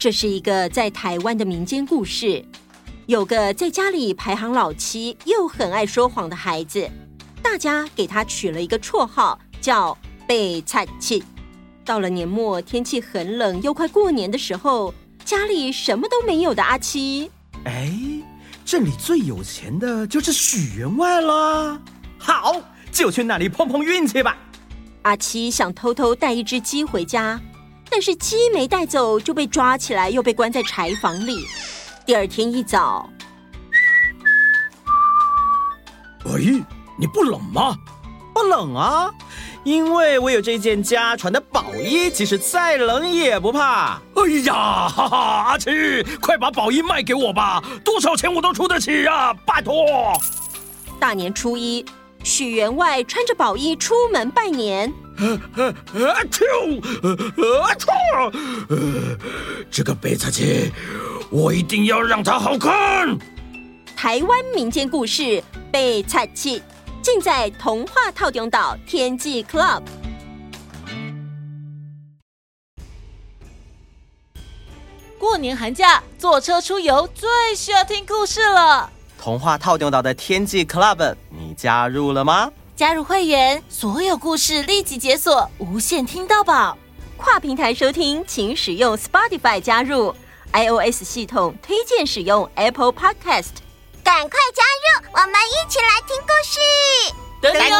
这是一个在台湾的民间故事，有个在家里排行老七又很爱说谎的孩子，大家给他取了一个绰号叫“白菜七”。到了年末，天气很冷，又快过年的时候，家里什么都没有的阿七，哎，镇里最有钱的就是许员外了。好，就去那里碰碰运气吧。阿七想偷偷带一只鸡回家，但是鸡没带走就被抓起来，又被关在柴房里。第二天一早，哎，你不冷吗？不冷啊。因为我有这件家传的宝衣，即使再冷也不怕。哎呀，哈哈，阿奇，快把宝衣卖给我吧，多少钱我都出得起啊，拜托。大年初一，许员外穿着宝衣出门拜年。阿秋，阿秋，这个白菜鸡，我一定要让它好看。台湾民间故事《白菜鸡》。尽在童话透中岛天际 Club。过年寒假坐车出游最需要听故事了。童话透中岛的天际 Club，你加入了吗？加入会员，所有故事立即解锁，无限听到饱。跨平台收听，请使用 Spotify 加入。iOS 系统推荐使用 Apple Podcast。赶快加入，我们一起来听故事。等你